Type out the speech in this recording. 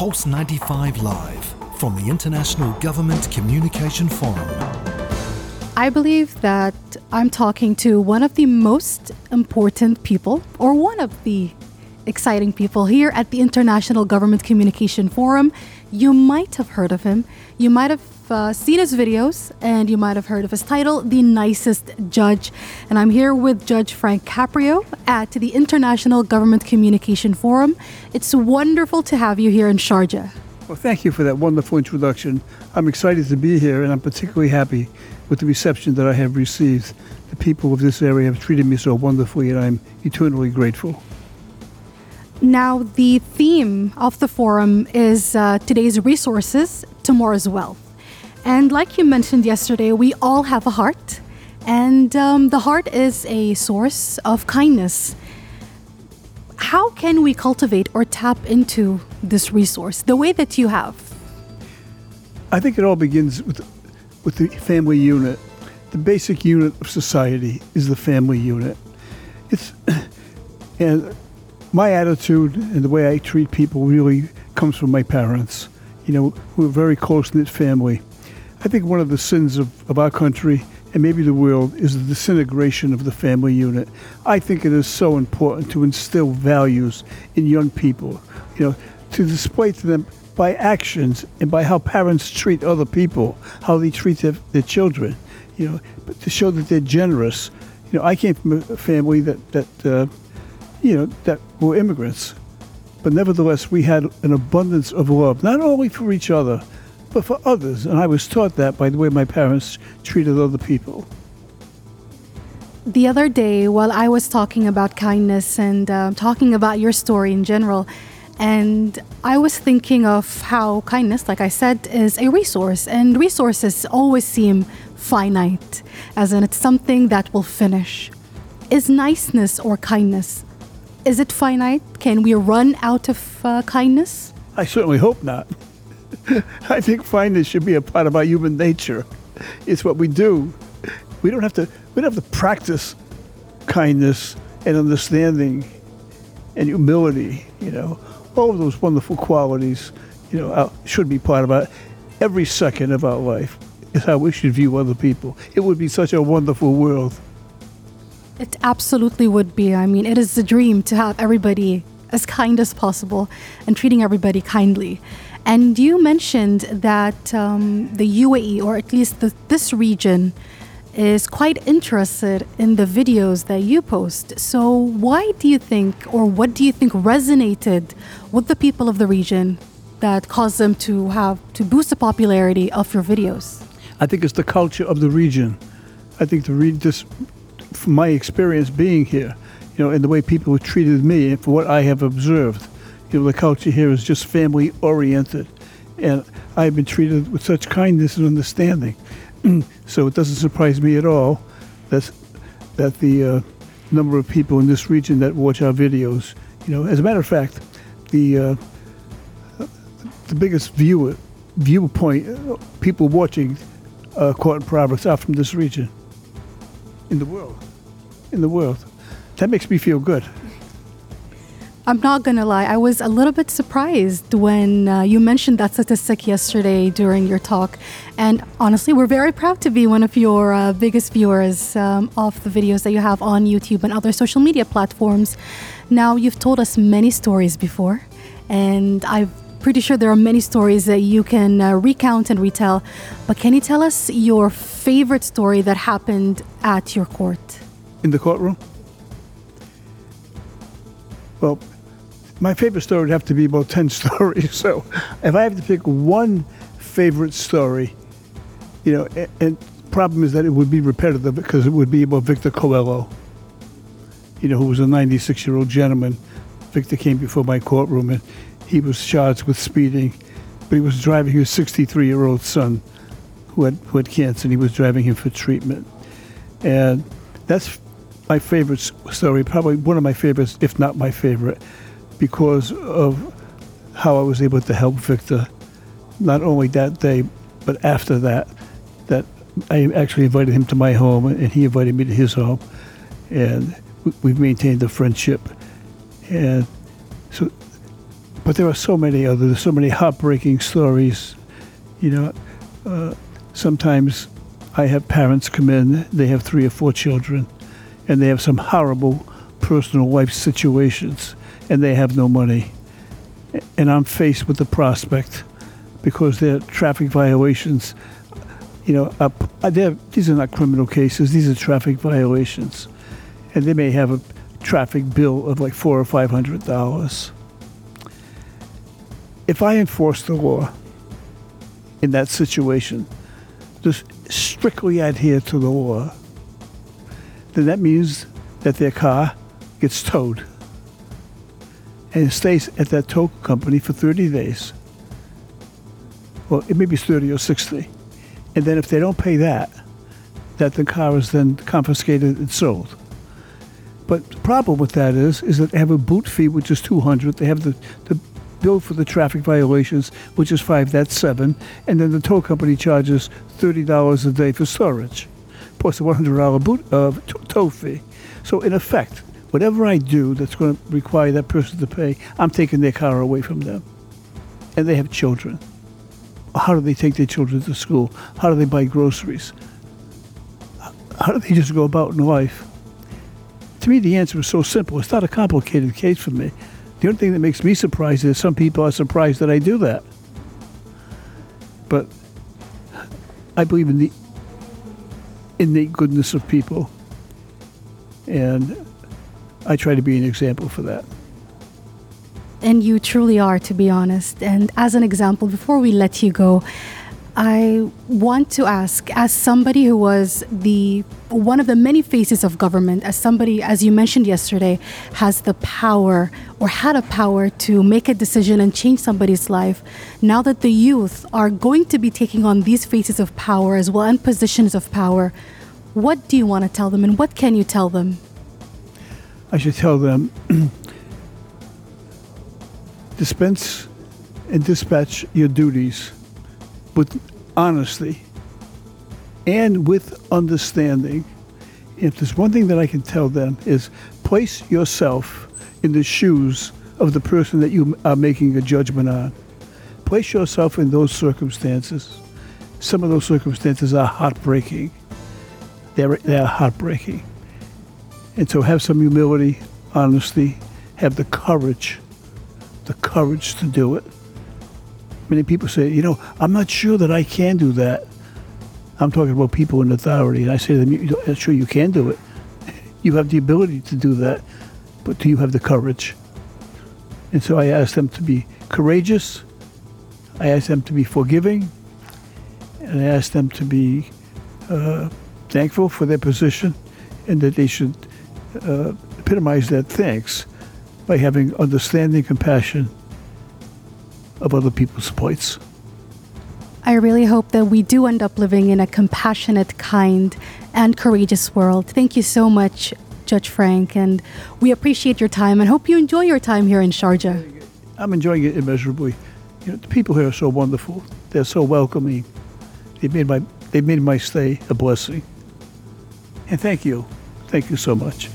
Pulse 95 Live from the International Government Communication Forum. I believe that I'm talking to one of the most important people, or one of the exciting people here at the International Government Communication Forum. You might have heard of him. You might have uh, seen his videos and you might have heard of his title, The Nicest Judge. And I'm here with Judge Frank Caprio at the International Government Communication Forum. It's wonderful to have you here in Sharjah. Well, thank you for that wonderful introduction. I'm excited to be here and I'm particularly happy with the reception that I have received. The people of this area have treated me so wonderfully and I'm eternally grateful. Now, the theme of the forum is uh, today's resources, tomorrow's wealth. And like you mentioned yesterday, we all have a heart, and um, the heart is a source of kindness. How can we cultivate or tap into this resource the way that you have? I think it all begins with, with the family unit. The basic unit of society is the family unit. It's, and my attitude and the way I treat people really comes from my parents. You know, we're a very close knit family. I think one of the sins of, of our country and maybe the world is the disintegration of the family unit. I think it is so important to instill values in young people, you know, to display to them by actions and by how parents treat other people, how they treat their, their children, you know, but to show that they're generous. You know, I came from a family that, that uh, you know, that were immigrants. But nevertheless, we had an abundance of love, not only for each other, but for others. And I was taught that by the way my parents treated other people. The other day, while I was talking about kindness and uh, talking about your story in general, and I was thinking of how kindness, like I said, is a resource, and resources always seem finite, as in it's something that will finish. Is niceness or kindness is it finite? Can we run out of uh, kindness? I certainly hope not. I think kindness should be a part of our human nature. It's what we do. We don't have to. We don't have to practice kindness and understanding and humility. You know, all those wonderful qualities. You know, should be part of our every second of our life. Is how we should view other people. It would be such a wonderful world. It absolutely would be. I mean, it is a dream to have everybody as kind as possible and treating everybody kindly. And you mentioned that um, the UAE, or at least the, this region, is quite interested in the videos that you post. So, why do you think, or what do you think resonated with the people of the region that caused them to have to boost the popularity of your videos? I think it's the culture of the region. I think the re- this from my experience being here, you know, and the way people have treated me and for what I have observed, you know, the culture here is just family oriented. And I've been treated with such kindness and understanding. so it doesn't surprise me at all that, that the uh, number of people in this region that watch our videos, you know, as a matter of fact, the, uh, the biggest viewer, viewpoint, uh, people watching uh, Caught in Providence are from this region in the world. In the world. That makes me feel good. I'm not gonna lie, I was a little bit surprised when uh, you mentioned that statistic yesterday during your talk. And honestly, we're very proud to be one of your uh, biggest viewers um, of the videos that you have on YouTube and other social media platforms. Now, you've told us many stories before, and I'm pretty sure there are many stories that you can uh, recount and retell. But can you tell us your favorite story that happened at your court? In the courtroom? Well, my favorite story would have to be about 10 stories. So if I have to pick one favorite story, you know, and, problem is that it would be repetitive because it would be about Victor Coelho, you know, who was a 96 year old gentleman. Victor came before my courtroom and he was charged with speeding, but he was driving his 63 year old son who had, who had cancer and he was driving him for treatment. And that's my favorite story, probably one of my favorites, if not my favorite, because of how I was able to help Victor, not only that day, but after that. That I actually invited him to my home, and he invited me to his home, and we've maintained a friendship. And so, But there are so many others, so many heartbreaking stories. You know, uh, sometimes I have parents come in, they have three or four children, and they have some horrible personal life situations, and they have no money. And I'm faced with the prospect because their traffic violations, you know, are, uh, are these are not criminal cases, these are traffic violations. And they may have a traffic bill of like four or five hundred dollars. If I enforce the law in that situation, just strictly adhere to the law, then that means that their car gets towed and stays at that tow company for 30 days. Well, it may be 30 or 60. And then if they don't pay that, that the car is then confiscated and sold. But the problem with that is, is that they have a boot fee, which is 200. They have the, the bill for the traffic violations, which is five. That's seven. And then the tow company charges $30 a day for storage, plus a $100 boot of tow fee. So in effect, whatever I do that's going to require that person to pay, I'm taking their car away from them. And they have children. How do they take their children to school? How do they buy groceries? How do they just go about in life? To me, the answer is so simple. It's not a complicated case for me. The only thing that makes me surprised is some people are surprised that I do that. But I believe in the innate goodness of people, and I try to be an example for that. And you truly are, to be honest. And as an example, before we let you go, I want to ask, as somebody who was the one of the many faces of government, as somebody, as you mentioned yesterday, has the power or had a power to make a decision and change somebody's life, now that the youth are going to be taking on these faces of power as well and positions of power, what do you want to tell them and what can you tell them? I should tell them dispense and dispatch your duties with honesty and with understanding. If there's one thing that I can tell them is place yourself in the shoes of the person that you are making a judgment on. Place yourself in those circumstances. Some of those circumstances are heartbreaking. They're, they're heartbreaking. And so have some humility, honesty, have the courage, the courage to do it. Many people say, you know, I'm not sure that I can do that. I'm talking about people in authority, and I say to them, sure you can do it. You have the ability to do that, but do you have the courage? And so I ask them to be courageous. I ask them to be forgiving, and I ask them to be uh, thankful for their position, and that they should uh, epitomize that thanks by having understanding, compassion of other people's plights. I really hope that we do end up living in a compassionate, kind, and courageous world. Thank you so much, Judge Frank, and we appreciate your time and hope you enjoy your time here in Sharjah. I'm enjoying it immeasurably. You know, the people here are so wonderful. They're so welcoming. They made my they made my stay a blessing. And thank you, thank you so much.